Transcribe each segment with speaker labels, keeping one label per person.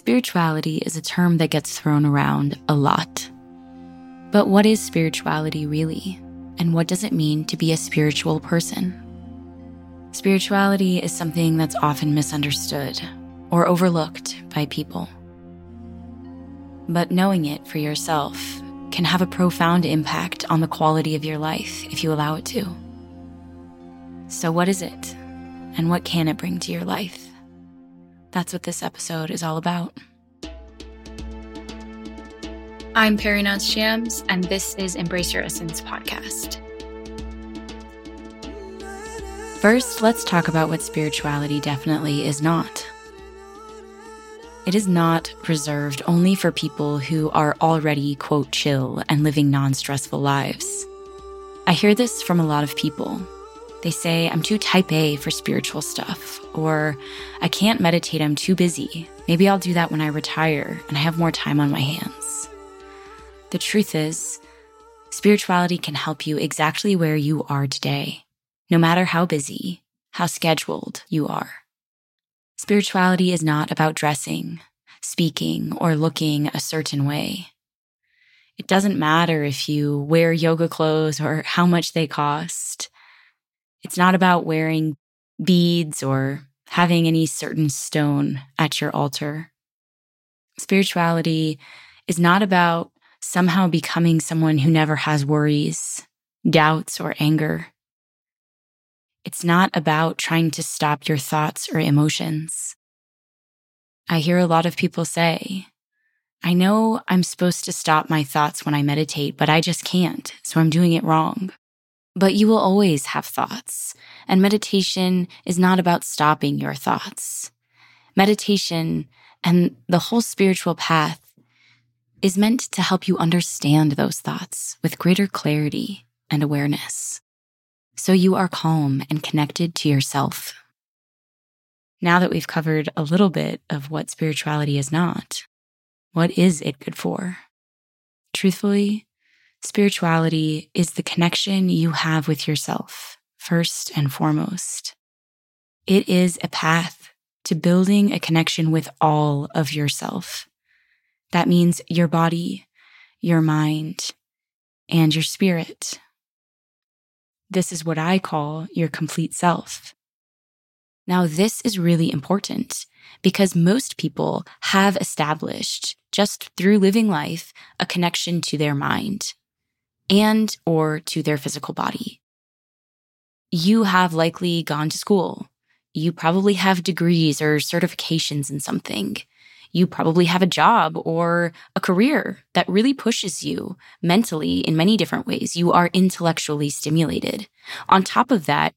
Speaker 1: Spirituality is a term that gets thrown around a lot. But what is spirituality really? And what does it mean to be a spiritual person? Spirituality is something that's often misunderstood or overlooked by people. But knowing it for yourself can have a profound impact on the quality of your life if you allow it to. So, what is it? And what can it bring to your life? That's what this episode is all about. I'm Perry Nance Shams, and this is Embrace Your Essence podcast. First, let's talk about what spirituality definitely is not. It is not reserved only for people who are already, quote, chill and living non stressful lives. I hear this from a lot of people they say, I'm too type A for spiritual stuff, or I can't meditate, I'm too busy. Maybe I'll do that when I retire and I have more time on my hands. The truth is, spirituality can help you exactly where you are today, no matter how busy, how scheduled you are. Spirituality is not about dressing, speaking, or looking a certain way. It doesn't matter if you wear yoga clothes or how much they cost. It's not about wearing beads or having any certain stone at your altar. Spirituality is not about somehow becoming someone who never has worries, doubts, or anger. It's not about trying to stop your thoughts or emotions. I hear a lot of people say, I know I'm supposed to stop my thoughts when I meditate, but I just can't, so I'm doing it wrong. But you will always have thoughts, and meditation is not about stopping your thoughts. Meditation and the whole spiritual path is meant to help you understand those thoughts with greater clarity and awareness. So you are calm and connected to yourself. Now that we've covered a little bit of what spirituality is not, what is it good for? Truthfully, Spirituality is the connection you have with yourself, first and foremost. It is a path to building a connection with all of yourself. That means your body, your mind, and your spirit. This is what I call your complete self. Now, this is really important because most people have established, just through living life, a connection to their mind and or to their physical body. You have likely gone to school. You probably have degrees or certifications in something. You probably have a job or a career that really pushes you mentally in many different ways. You are intellectually stimulated. On top of that,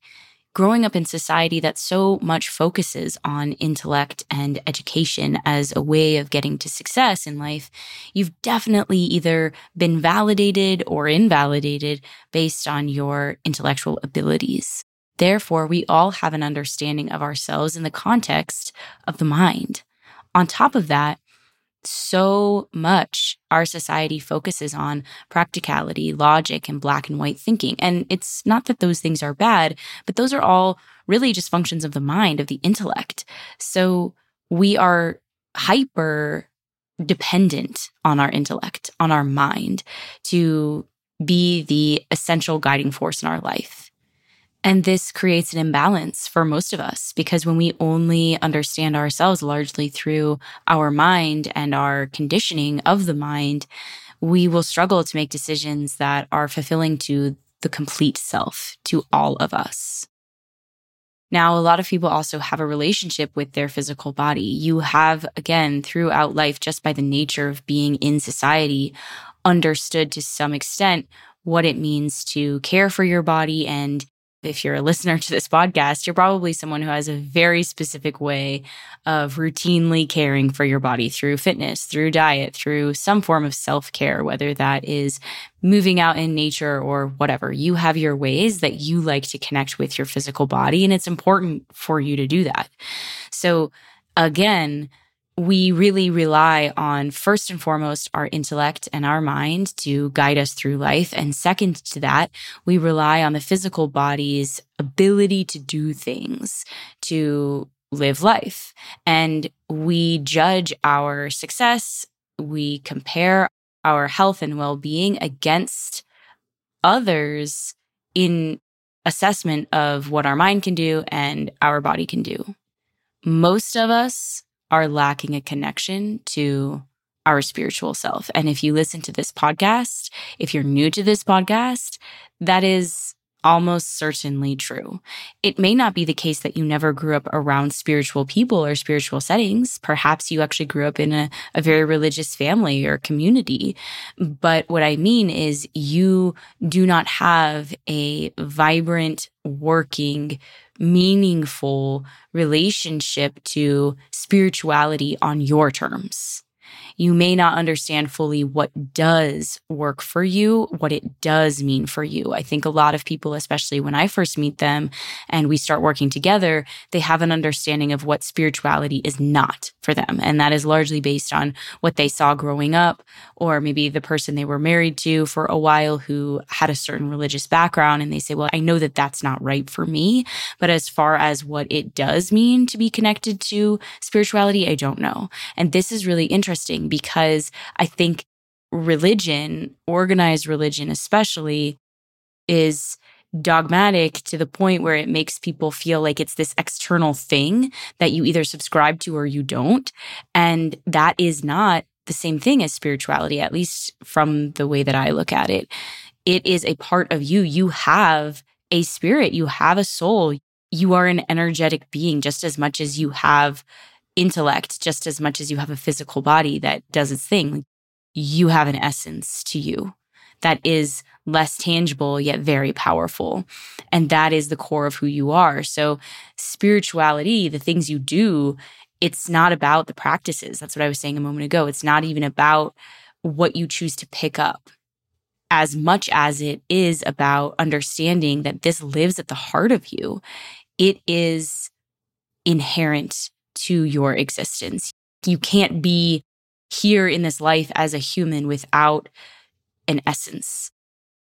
Speaker 1: growing up in society that so much focuses on intellect and education as a way of getting to success in life, you've definitely either been validated or invalidated based on your intellectual abilities. Therefore, we all have an understanding of ourselves in the context of the mind. On top of that, so much our society focuses on practicality, logic, and black and white thinking. And it's not that those things are bad, but those are all really just functions of the mind, of the intellect. So we are hyper dependent on our intellect, on our mind to be the essential guiding force in our life. And this creates an imbalance for most of us because when we only understand ourselves largely through our mind and our conditioning of the mind, we will struggle to make decisions that are fulfilling to the complete self, to all of us. Now, a lot of people also have a relationship with their physical body. You have, again, throughout life, just by the nature of being in society, understood to some extent what it means to care for your body and if you're a listener to this podcast, you're probably someone who has a very specific way of routinely caring for your body through fitness, through diet, through some form of self care, whether that is moving out in nature or whatever. You have your ways that you like to connect with your physical body, and it's important for you to do that. So, again, we really rely on first and foremost our intellect and our mind to guide us through life. And second to that, we rely on the physical body's ability to do things, to live life. And we judge our success, we compare our health and well being against others in assessment of what our mind can do and our body can do. Most of us are lacking a connection to our spiritual self. And if you listen to this podcast, if you're new to this podcast, that is almost certainly true. It may not be the case that you never grew up around spiritual people or spiritual settings. Perhaps you actually grew up in a, a very religious family or community. But what I mean is you do not have a vibrant, working, meaningful relationship to spirituality on your terms you may not understand fully what does work for you, what it does mean for you. I think a lot of people, especially when I first meet them and we start working together, they have an understanding of what spirituality is not for them. And that is largely based on what they saw growing up, or maybe the person they were married to for a while who had a certain religious background. And they say, well, I know that that's not right for me. But as far as what it does mean to be connected to spirituality, I don't know. And this is really interesting interesting because I think religion, organized religion especially, is dogmatic to the point where it makes people feel like it's this external thing that you either subscribe to or you don't. And that is not the same thing as spirituality, at least from the way that I look at it. It is a part of you. You have a spirit, you have a soul, you are an energetic being just as much as you have intellect just as much as you have a physical body that does its thing. You have an essence to you that is less tangible yet very powerful. And that is the core of who you are. So, spirituality, the things you do, it's not about the practices. That's what I was saying a moment ago. It's not even about what you choose to pick up as much as it is about understanding that this lives at the heart of you. It is inherent to your existence. You can't be here in this life as a human without an essence.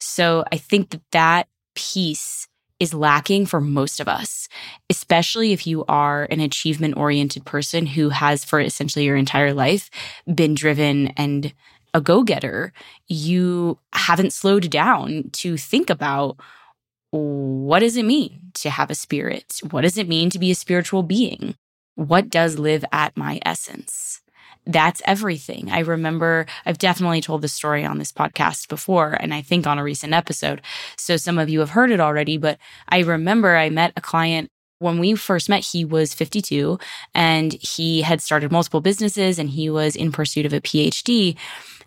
Speaker 1: So I think that that piece is lacking for most of us, especially if you are an achievement oriented person who has, for essentially your entire life, been driven and a go getter. You haven't slowed down to think about what does it mean to have a spirit? What does it mean to be a spiritual being? What does live at my essence? That's everything. I remember I've definitely told this story on this podcast before, and I think on a recent episode. So some of you have heard it already, but I remember I met a client when we first met, he was 52 and he had started multiple businesses and he was in pursuit of a PhD.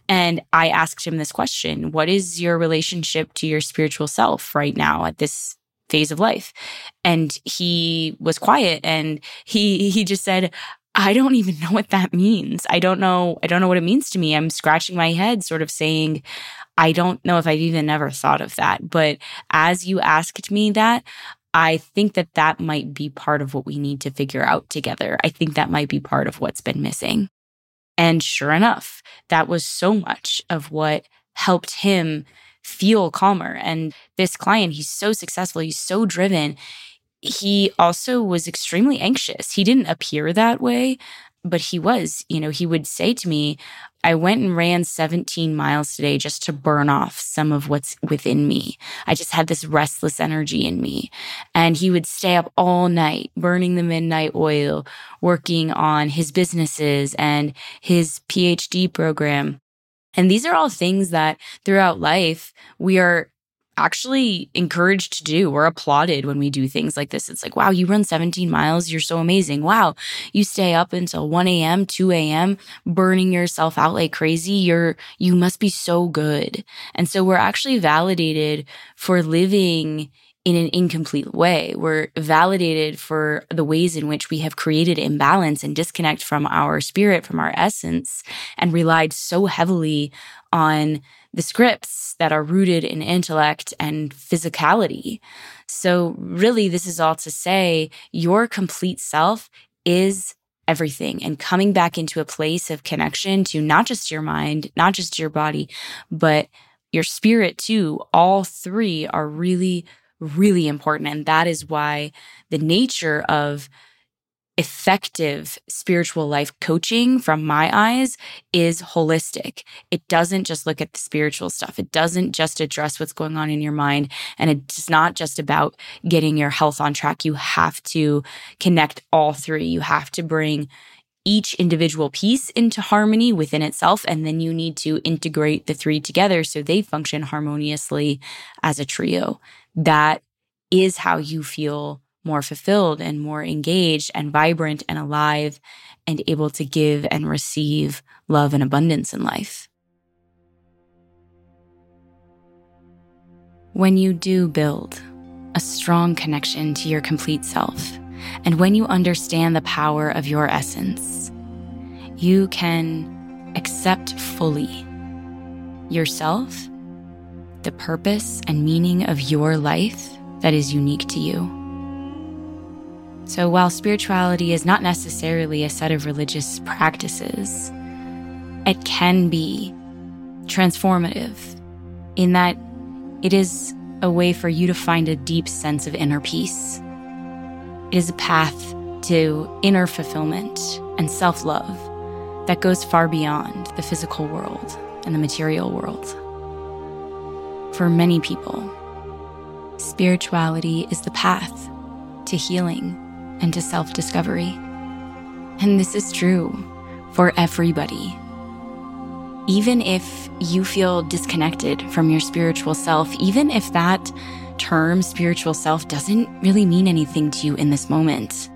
Speaker 1: And I asked him this question What is your relationship to your spiritual self right now at this phase of life. And he was quiet and he he just said, I don't even know what that means. I don't know I don't know what it means to me. I'm scratching my head sort of saying I don't know if I've even ever thought of that. But as you asked me that, I think that that might be part of what we need to figure out together. I think that might be part of what's been missing. And sure enough, that was so much of what helped him feel calmer. And this client, he's so successful, he's so driven. He also was extremely anxious. He didn't appear that way, but he was. You know, he would say to me, I went and ran 17 miles today just to burn off some of what's within me. I just had this restless energy in me. And he would stay up all night, burning the midnight oil, working on his businesses and his PhD program. And these are all things that throughout life we are actually encouraged to do. We're applauded when we do things like this. It's like, wow, you run 17 miles. You're so amazing. Wow. You stay up until 1 a.m., 2 a.m., burning yourself out like crazy. You're, you must be so good. And so we're actually validated for living in an incomplete way. We're validated for the ways in which we have created imbalance and disconnect from our spirit, from our essence, and relied so heavily on the scripts that are rooted in intellect and physicality. So, really, this is all to say your complete self is everything and coming back into a place of connection to not just your mind, not just your body, but your spirit too. All three are really really important. And that is why the nature of effective spiritual life coaching from my eyes is holistic. It doesn't just look at the spiritual stuff. It doesn't just address what's going on in your mind. And it's not just about getting your health on track. You have to connect all three. You have to bring each individual piece into harmony within itself. And then you need to integrate the three together so they function harmoniously as a trio. That is how you feel more fulfilled and more engaged and vibrant and alive and able to give and receive love and abundance in life. When you do build a strong connection to your complete self, and when you understand the power of your essence, you can accept fully yourself, the purpose and meaning of your life that is unique to you. So, while spirituality is not necessarily a set of religious practices, it can be transformative in that it is a way for you to find a deep sense of inner peace. It is a path to inner fulfillment and self love that goes far beyond the physical world and the material world. For many people, spirituality is the path to healing and to self discovery. And this is true for everybody. Even if you feel disconnected from your spiritual self, even if that term spiritual self doesn't really mean anything to you in this moment,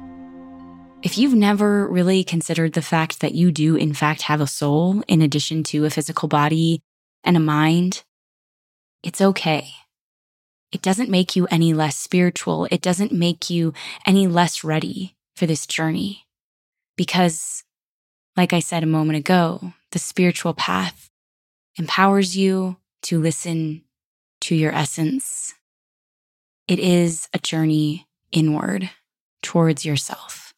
Speaker 1: if you've never really considered the fact that you do, in fact, have a soul in addition to a physical body and a mind, it's okay. It doesn't make you any less spiritual. It doesn't make you any less ready for this journey. Because, like I said a moment ago, the spiritual path empowers you to listen to your essence. It is a journey inward towards yourself.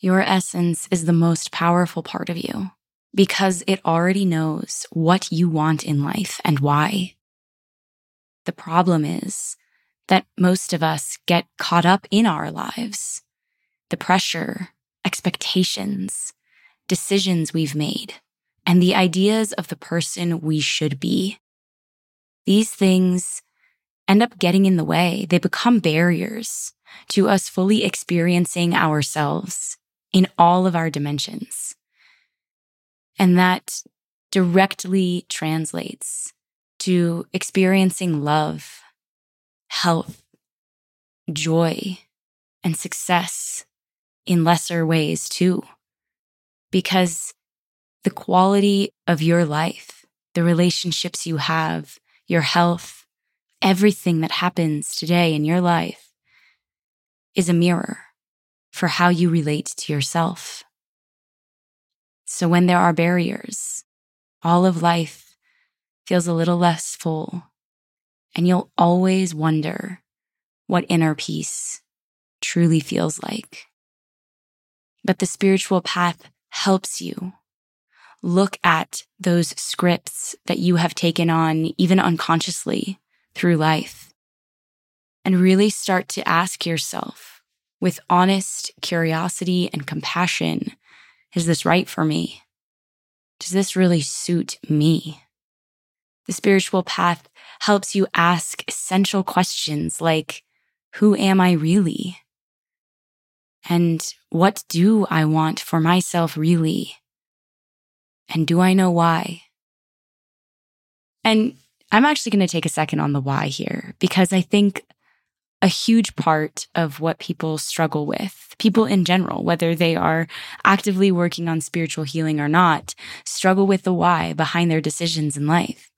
Speaker 1: Your essence is the most powerful part of you because it already knows what you want in life and why. The problem is that most of us get caught up in our lives, the pressure, expectations, decisions we've made, and the ideas of the person we should be. These things end up getting in the way. They become barriers to us fully experiencing ourselves in all of our dimensions. And that directly translates to experiencing love, health, joy, and success in lesser ways too. Because the quality of your life, the relationships you have, your health, everything that happens today in your life is a mirror for how you relate to yourself. So when there are barriers, all of life feels a little less full, and you'll always wonder what inner peace truly feels like. But the spiritual path helps you look at those scripts that you have taken on, even unconsciously, through life, and really start to ask yourself with honest curiosity and compassion is this right for me? Does this really suit me? The spiritual path helps you ask essential questions like, who am I really? And what do I want for myself really? And do I know why? And I'm actually going to take a second on the why here because I think a huge part of what people struggle with, people in general, whether they are actively working on spiritual healing or not, struggle with the why behind their decisions in life.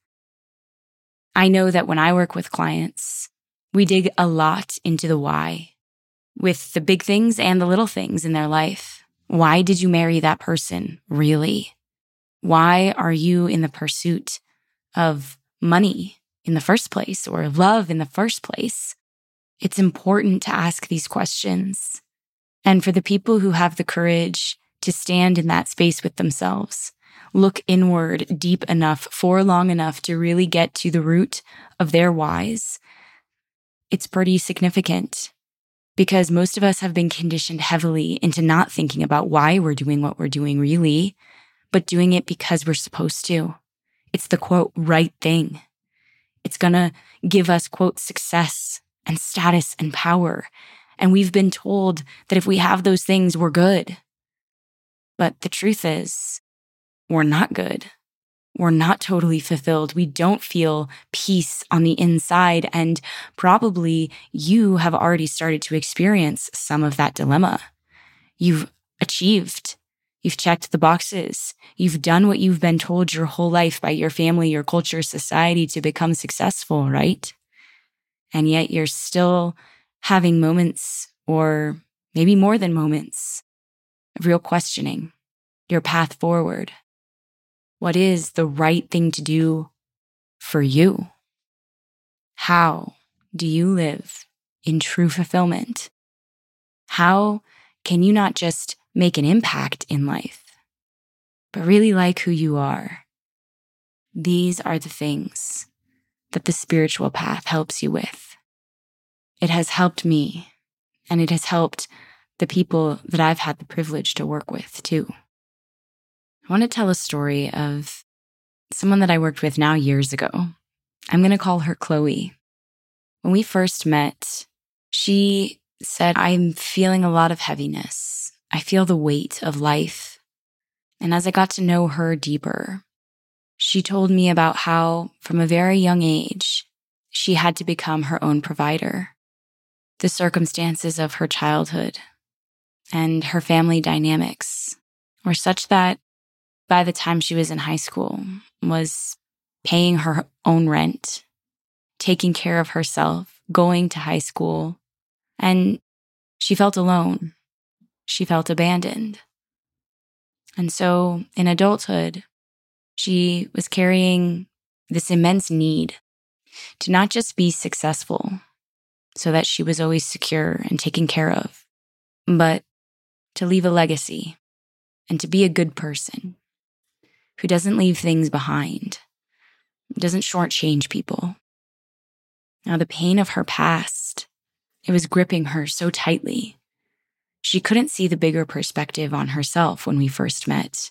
Speaker 1: I know that when I work with clients, we dig a lot into the why with the big things and the little things in their life. Why did you marry that person? Really? Why are you in the pursuit of money in the first place or love in the first place? It's important to ask these questions. And for the people who have the courage to stand in that space with themselves, look inward deep enough for long enough to really get to the root of their whys, it's pretty significant. because most of us have been conditioned heavily into not thinking about why we're doing what we're doing really, but doing it because we're supposed to. It's the quote, right thing. It's gonna give us quote, success and status and power. And we've been told that if we have those things, we're good. But the truth is, we're not good. We're not totally fulfilled. We don't feel peace on the inside. And probably you have already started to experience some of that dilemma. You've achieved. You've checked the boxes. You've done what you've been told your whole life by your family, your culture, society to become successful, right? And yet you're still having moments, or maybe more than moments, of real questioning your path forward. What is the right thing to do for you? How do you live in true fulfillment? How can you not just make an impact in life, but really like who you are? These are the things that the spiritual path helps you with. It has helped me, and it has helped the people that I've had the privilege to work with too. I want to tell a story of someone that I worked with now years ago. I'm going to call her Chloe. When we first met, she said, I'm feeling a lot of heaviness. I feel the weight of life. And as I got to know her deeper, she told me about how, from a very young age, she had to become her own provider. The circumstances of her childhood and her family dynamics were such that by the time she was in high school was paying her own rent, taking care of herself, going to high school, and she felt alone. She felt abandoned. And so in adulthood, she was carrying this immense need to not just be successful so that she was always secure and taken care of, but to leave a legacy and to be a good person who doesn't leave things behind, doesn't shortchange people. Now, the pain of her past, it was gripping her so tightly. She couldn't see the bigger perspective on herself when we first met.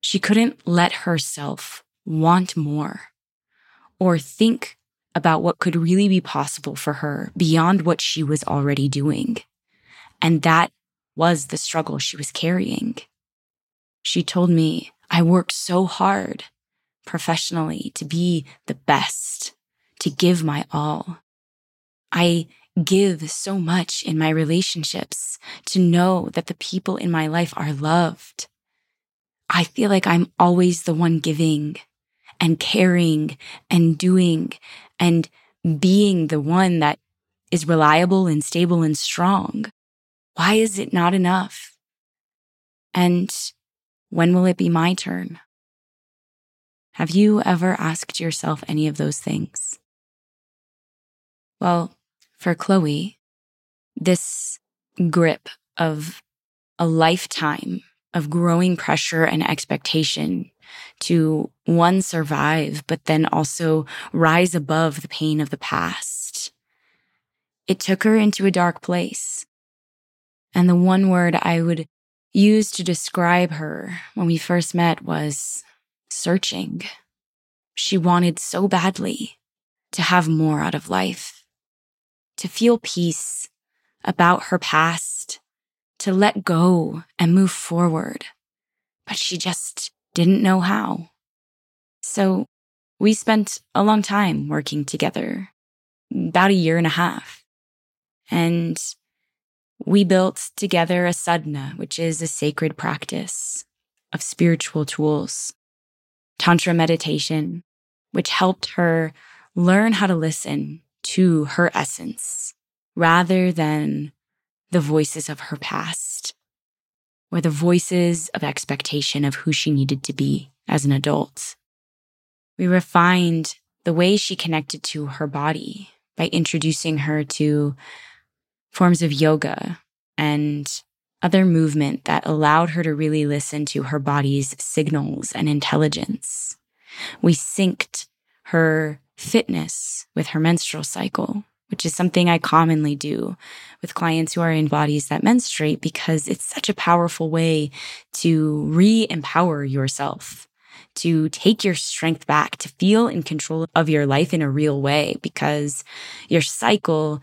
Speaker 1: She couldn't let herself want more or think about what could really be possible for her beyond what she was already doing. And that was the struggle she was carrying. She told me I worked so hard professionally to be the best, to give my all. I give so much in my relationships to know that the people in my life are loved. I feel like I'm always the one giving and caring and doing and being the one that is reliable and stable and strong. Why is it not enough? And when will it be my turn? Have you ever asked yourself any of those things? Well, for Chloe, this grip of a lifetime of growing pressure and expectation to one survive, but then also rise above the pain of the past. It took her into a dark place. And the one word I would use to describe her when we first met was searching. She wanted so badly to have more out of life, to feel peace about her past, to let go and move forward. But she just didn't know how. So we spent a long time working together, about a year and a half. And we built together a sadhana, which is a sacred practice of spiritual tools, Tantra meditation, which helped her learn how to listen to her essence rather than the voices of her past or the voices of expectation of who she needed to be as an adult. We refined the way she connected to her body by introducing her to forms of yoga and other movement that allowed her to really listen to her body's signals and intelligence. We synced her fitness with her menstrual cycle which is something I commonly do with clients who are in bodies that menstruate because it's such a powerful way to re empower yourself, to take your strength back, to feel in control of your life in a real way because your cycle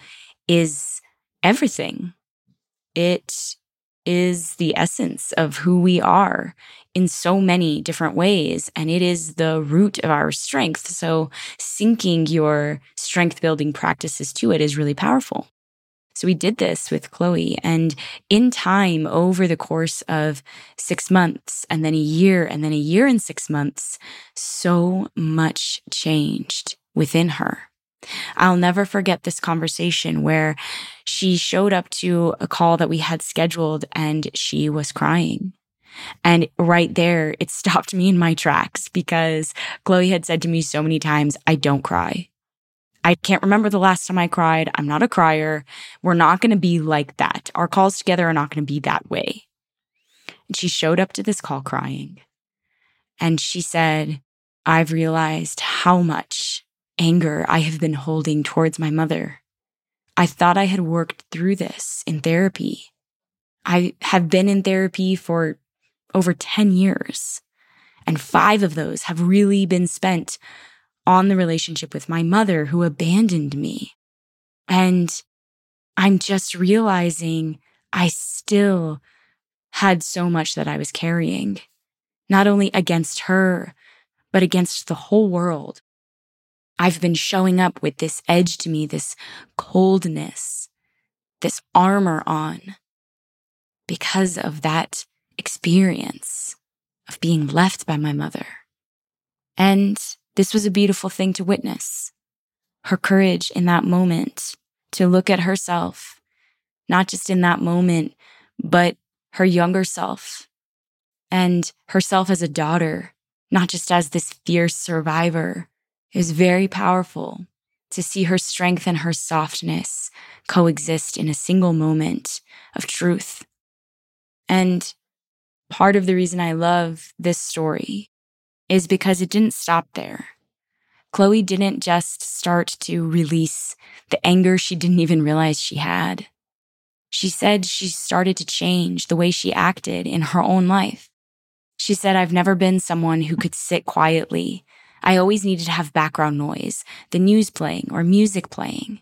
Speaker 1: is everything. It is the essence of who we are in so many different ways. And it is the root of our strength. So syncing your strength building practices to it is really powerful. So we did this with Chloe and in time over the course of six months and then a year and then a year and six months, so much changed within her. I'll never forget this conversation where she showed up to a call that we had scheduled and she was crying. And right there, it stopped me in my tracks because Chloe had said to me so many times, I don't cry. I can't remember the last time I cried. I'm not a crier. We're not going to be like that. Our calls together are not going to be that way. And she showed up to this call crying. And she said, I've realized how much anger I have been holding towards my mother. I thought I had worked through this in therapy. I have been in therapy for over 10 years, and five of those have really been spent on the relationship with my mother who abandoned me. And I'm just realizing I still had so much that I was carrying, not only against her, but against the whole world. I've been showing up with this edge to me, this coldness, this armor on because of that experience of being left by my mother. And this was a beautiful thing to witness. Her courage in that moment to look at herself, not just in that moment, but her younger self and herself as a daughter, not just as this fierce survivor, it was very powerful to see her strength and her softness coexist in a single moment of truth. And part of the reason I love this story is because it didn't stop there. Chloe didn't just start to release the anger she didn't even realize she had. She said she started to change the way she acted in her own life. She said, I've never been someone who could sit quietly I always needed to have background noise, the news playing or music playing.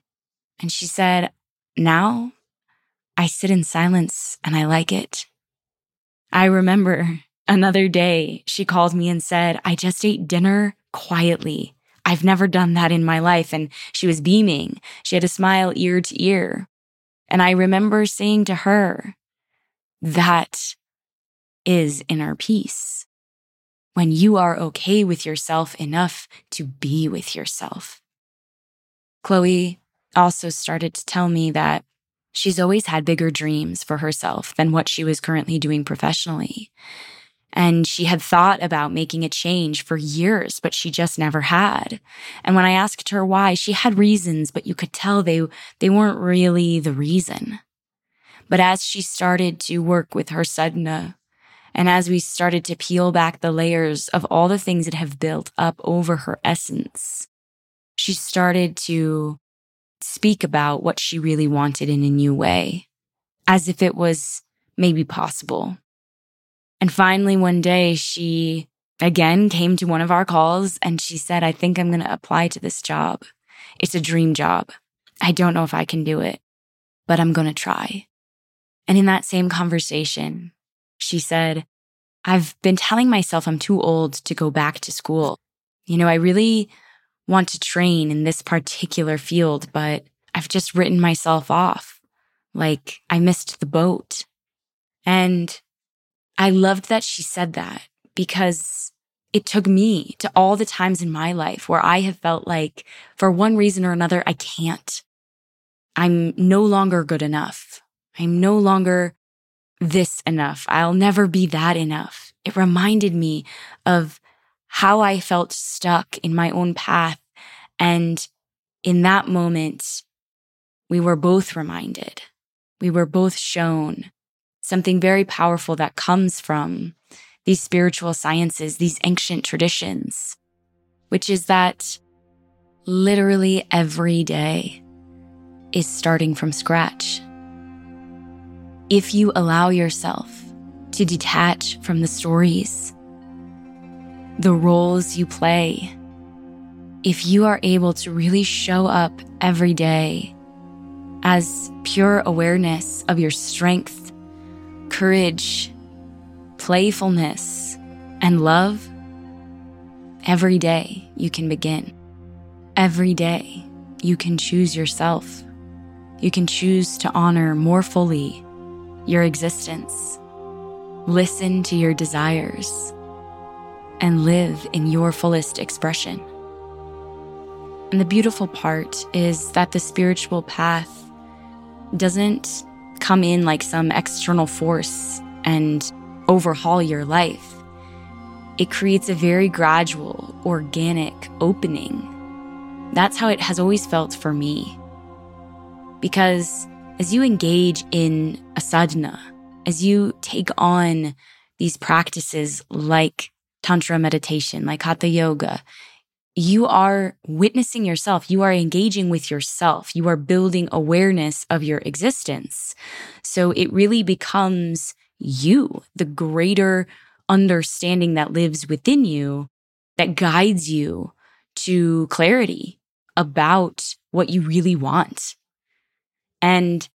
Speaker 1: And she said, now I sit in silence and I like it. I remember another day she called me and said, I just ate dinner quietly. I've never done that in my life. And she was beaming. She had a smile ear to ear. And I remember saying to her, that is inner peace when you are okay with yourself enough to be with yourself. Chloe also started to tell me that she's always had bigger dreams for herself than what she was currently doing professionally. And she had thought about making a change for years, but she just never had. And when I asked her why, she had reasons, but you could tell they, they weren't really the reason. But as she started to work with her sadhana, and as we started to peel back the layers of all the things that have built up over her essence, she started to speak about what she really wanted in a new way, as if it was maybe possible. And finally, one day, she again came to one of our calls and she said, I think I'm going to apply to this job. It's a dream job. I don't know if I can do it, but I'm going to try. And in that same conversation, she said, I've been telling myself I'm too old to go back to school. You know, I really want to train in this particular field, but I've just written myself off. Like I missed the boat. And I loved that she said that because it took me to all the times in my life where I have felt like for one reason or another, I can't. I'm no longer good enough. I'm no longer this enough. I'll never be that enough. It reminded me of how I felt stuck in my own path. And in that moment, we were both reminded, we were both shown something very powerful that comes from these spiritual sciences, these ancient traditions, which is that literally every day is starting from scratch. If you allow yourself to detach from the stories, the roles you play, if you are able to really show up every day as pure awareness of your strength, courage, playfulness, and love, every day you can begin. Every day you can choose yourself. You can choose to honor more fully your existence, listen to your desires, and live in your fullest expression. And the beautiful part is that the spiritual path doesn't come in like some external force and overhaul your life. It creates a very gradual, organic opening. That's how it has always felt for me. Because as you engage in a sadhana, as you take on these practices like Tantra meditation, like Hatha yoga, you are witnessing yourself. You are engaging with yourself. You are building awareness of your existence. So it really becomes you, the greater understanding that lives within you that guides you to clarity about what you really want. And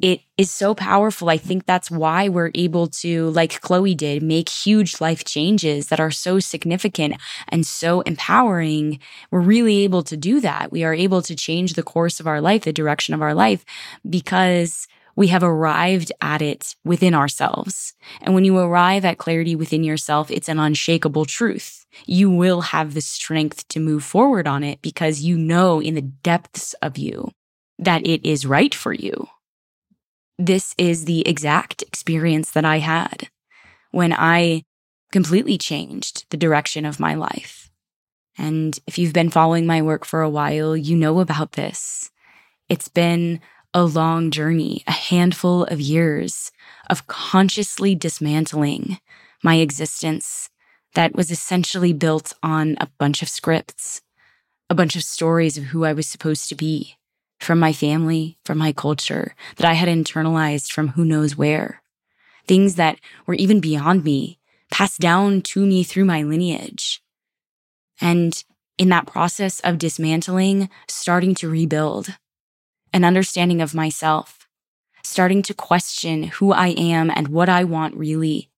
Speaker 1: it is so powerful. I think that's why we're able to, like Chloe did, make huge life changes that are so significant and so empowering. We're really able to do that. We are able to change the course of our life, the direction of our life, because we have arrived at it within ourselves. And when you arrive at clarity within yourself, it's an unshakable truth. You will have the strength to move forward on it because you know in the depths of you that it is right for you this is the exact experience that I had when I completely changed the direction of my life. And if you've been following my work for a while, you know about this. It's been a long journey, a handful of years of consciously dismantling my existence that was essentially built on a bunch of scripts, a bunch of stories of who I was supposed to be, from my family, from my culture, that I had internalized from who knows where. Things that were even beyond me, passed down to me through my lineage. And in that process of dismantling, starting to rebuild an understanding of myself, starting to question who I am and what I want really.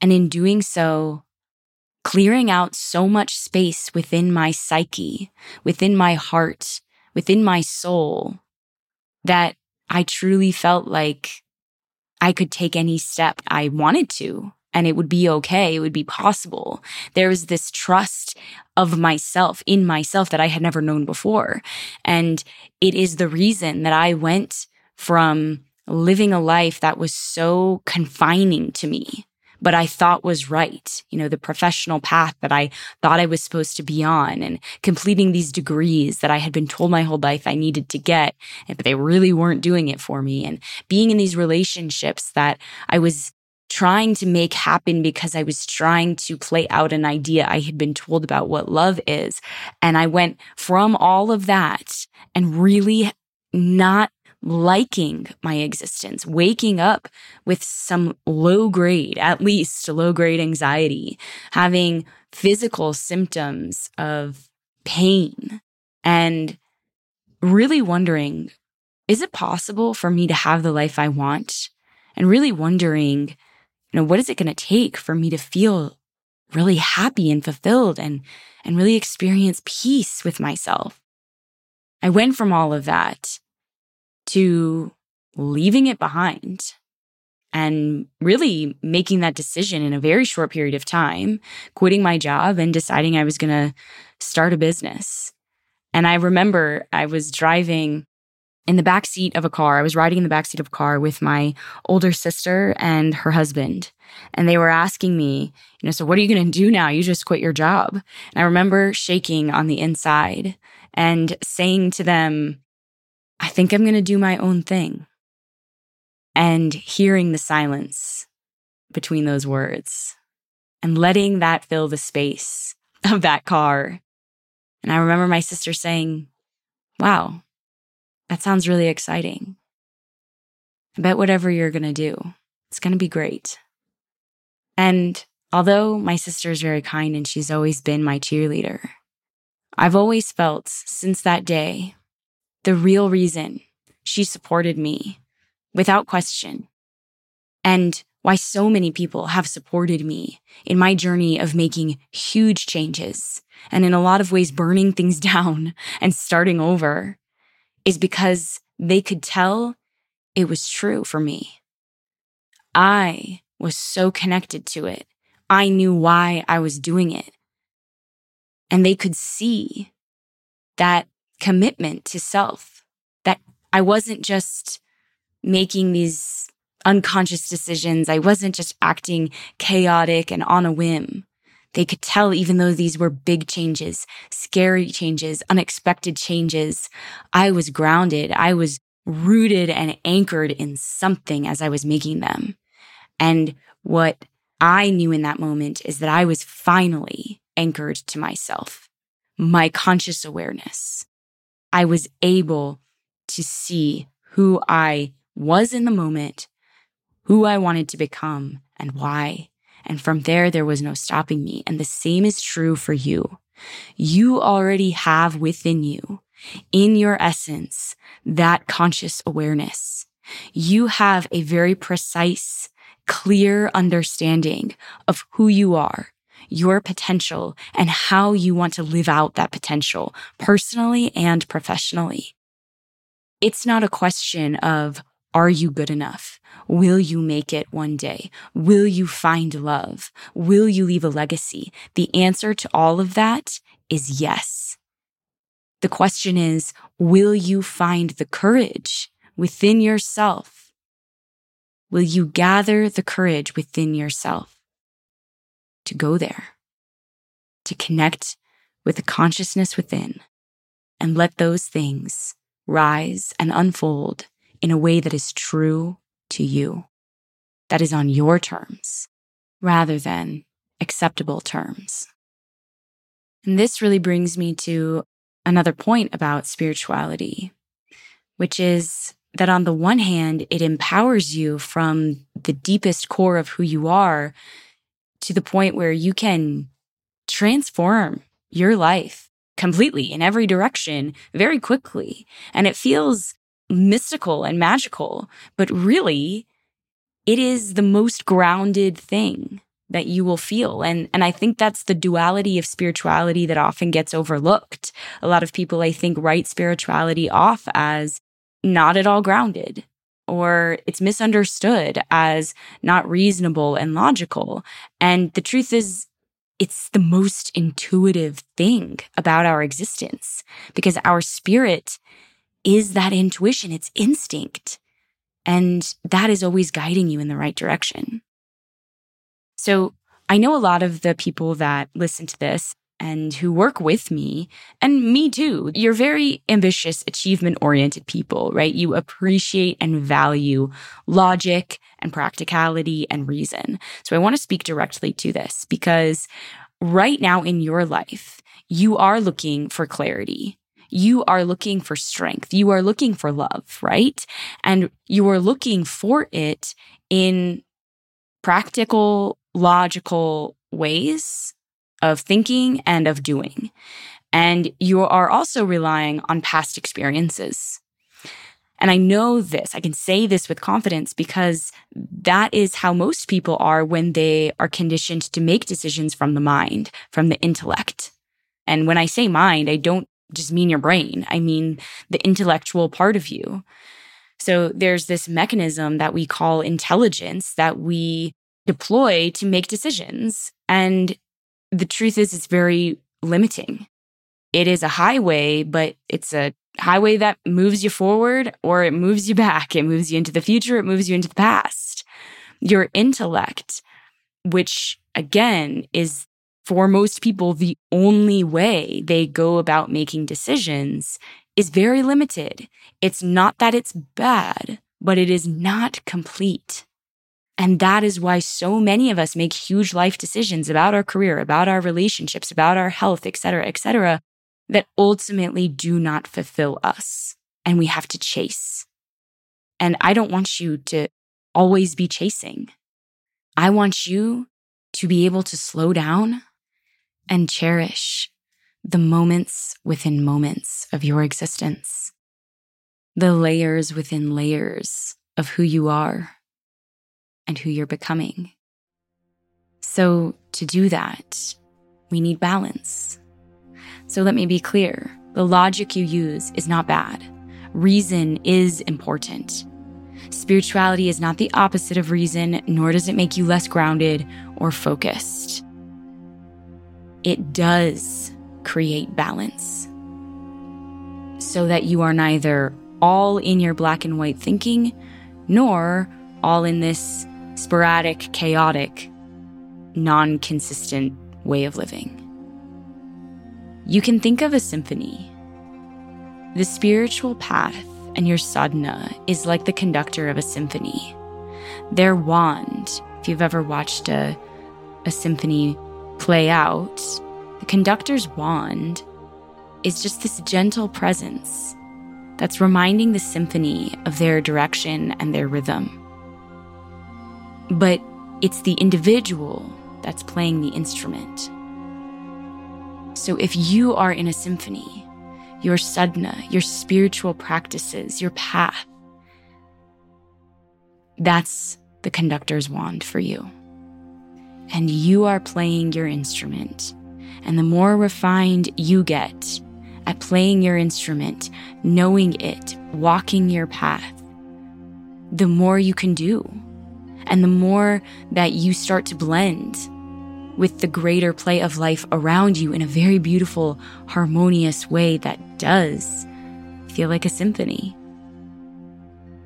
Speaker 1: And in doing so, clearing out so much space within my psyche, within my heart, within my soul that I truly felt like I could take any step I wanted to and it would be okay. It would be possible. There was this trust of myself in myself that I had never known before. And it is the reason that I went from living a life that was so confining to me but I thought was right. You know, the professional path that I thought I was supposed to be on and completing these degrees that I had been told my whole life I needed to get, but they really weren't doing it for me. And being in these relationships that I was trying to make happen because I was trying to play out an idea I had been told about what love is. And I went from all of that and really not liking my existence, waking up with some low grade, at least low grade anxiety, having physical symptoms of pain, and really wondering, is it possible for me to have the life I want? And really wondering, you know, what is it going to take for me to feel really happy and fulfilled and, and really experience peace with myself? I went from all of that to leaving it behind and really making that decision in a very short period of time, quitting my job and deciding I was going to start a business. And I remember I was driving in the back seat of a car. I was riding in the back seat of a car with my older sister and her husband. And they were asking me, you know, so what are you going to do now? You just quit your job. And I remember shaking on the inside and saying to them, I think I'm going to do my own thing. And hearing the silence between those words and letting that fill the space of that car. And I remember my sister saying, Wow, that sounds really exciting. I bet whatever you're going to do, it's going to be great. And although my sister is very kind and she's always been my cheerleader, I've always felt since that day the real reason she supported me without question and why so many people have supported me in my journey of making huge changes and in a lot of ways burning things down and starting over is because they could tell it was true for me. I was so connected to it. I knew why I was doing it. And they could see that commitment to self, that I wasn't just making these unconscious decisions. I wasn't just acting chaotic and on a whim. They could tell, even though these were big changes, scary changes, unexpected changes, I was grounded. I was rooted and anchored in something as I was making them. And what I knew in that moment is that I was finally anchored to myself, my conscious awareness. I was able to see who I was in the moment, who I wanted to become, and why. And from there, there was no stopping me. And the same is true for you. You already have within you, in your essence, that conscious awareness. You have a very precise, clear understanding of who you are, your potential, and how you want to live out that potential personally and professionally. It's not a question of, are you good enough? Will you make it one day? Will you find love? Will you leave a legacy? The answer to all of that is yes. The question is, will you find the courage within yourself? Will you gather the courage within yourself to go there, to connect with the consciousness within and let those things rise and unfold in a way that is true to you, that is on your terms rather than acceptable terms. And this really brings me to another point about spirituality, which is that on the one hand, it empowers you from the deepest core of who you are to the point where you can transform your life completely in every direction very quickly. And it feels mystical and magical, but really, it is the most grounded thing that you will feel. And, and I think that's the duality of spirituality that often gets overlooked. A lot of people, I think, write spirituality off as not at all grounded or it's misunderstood as not reasonable and logical. And the truth is, it's the most intuitive thing about our existence because our spirit is that intuition, it's instinct. And that is always guiding you in the right direction. So I know a lot of the people that listen to this and who work with me and me too. You're very ambitious, achievement oriented people, right? You appreciate and value logic and practicality and reason. So I want to speak directly to this because right now in your life, you are looking for clarity you are looking for strength. You are looking for love, right? And you are looking for it in practical, logical ways of thinking and of doing. And you are also relying on past experiences. And I know this, I can say this with confidence because that is how most people are when they are conditioned to make decisions from the mind, from the intellect. And when I say mind, I don't just mean your brain. I mean the intellectual part of you. So there's this mechanism that we call intelligence that we deploy to make decisions. And the truth is, it's very limiting. It is a highway, but it's a highway that moves you forward or it moves you back. It moves you into the future. It moves you into the past. Your intellect, which again is for most people, the only way they go about making decisions is very limited. It's not that it's bad, but it is not complete. And that is why so many of us make huge life decisions about our career, about our relationships, about our health, et cetera, et cetera, that ultimately do not fulfill us and we have to chase. And I don't want you to always be chasing. I want you to be able to slow down and cherish the moments within moments of your existence, the layers within layers of who you are and who you're becoming. So, to do that, we need balance. So, let me be clear the logic you use is not bad. Reason is important. Spirituality is not the opposite of reason, nor does it make you less grounded or focused. It does create balance so that you are neither all in your black and white thinking, nor all in this sporadic, chaotic, non consistent way of living. You can think of a symphony. The spiritual path and your sadhana is like the conductor of a symphony. Their wand, if you've ever watched a, a symphony play out, the conductor's wand is just this gentle presence that's reminding the symphony of their direction and their rhythm. But it's the individual that's playing the instrument. So if you are in a symphony, your sadhana, your spiritual practices, your path. That's the conductor's wand for you. And you are playing your instrument. And the more refined you get at playing your instrument, knowing it, walking your path, the more you can do. And the more that you start to blend with the greater play of life around you in a very beautiful, harmonious way that does feel like a symphony.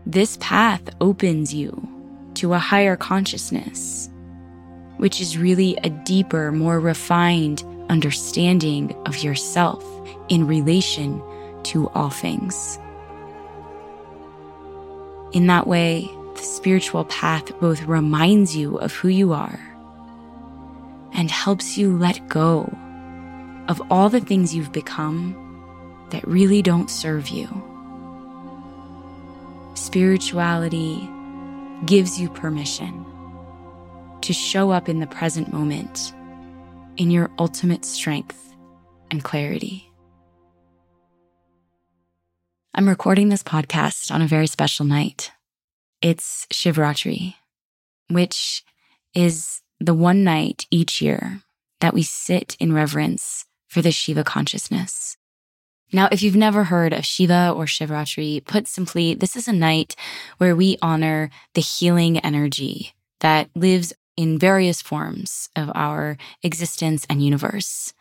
Speaker 1: This path opens you to a higher consciousness, which is really a deeper, more refined understanding of yourself in relation to all things. In that way, spiritual path both reminds you of who you are and helps you let go of all the things you've become that really don't serve you. Spirituality gives you permission to show up in the present moment in your ultimate strength and clarity. I'm recording this podcast on a very special night. It's Shivratri, which is the one night each year that we sit in reverence for the Shiva consciousness. Now, if you've never heard of Shiva or Shivratri, put simply, this is a night where we honor the healing energy that lives in various forms of our existence and universe.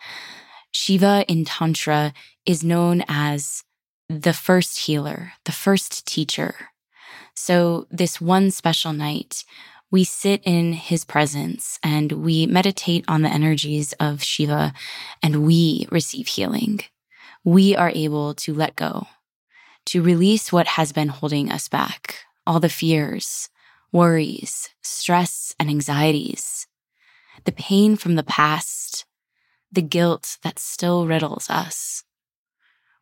Speaker 1: Shiva in Tantra is known as the first healer, the first teacher. So, this one special night, we sit in his presence and we meditate on the energies of Shiva and we receive healing. We are able to let go, to release what has been holding us back, all the fears, worries, stress, and anxieties, the pain from the past, the guilt that still riddles us.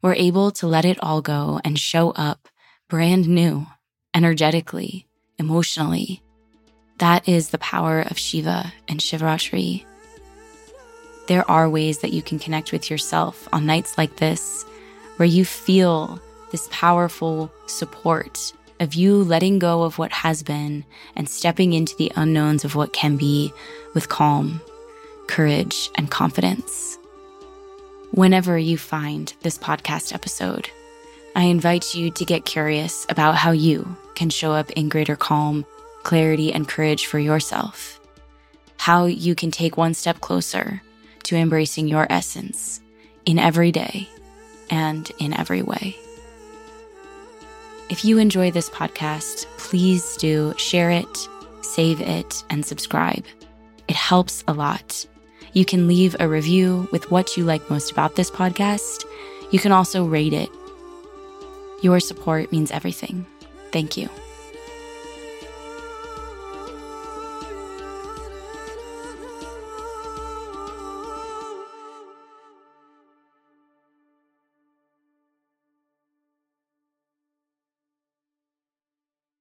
Speaker 1: We're able to let it all go and show up brand new, energetically, emotionally, that is the power of Shiva and Shivratri. There are ways that you can connect with yourself on nights like this, where you feel this powerful support of you letting go of what has been and stepping into the unknowns of what can be with calm, courage, and confidence. Whenever you find this podcast episode, I invite you to get curious about how you can show up in greater calm clarity, and courage for yourself. How you can take one step closer to embracing your essence in every day and in every way. If you enjoy this podcast, please do share it, save it, and subscribe. It helps a lot. You can leave a review with what you like most about this podcast. You can also rate it. Your support means everything. Thank you.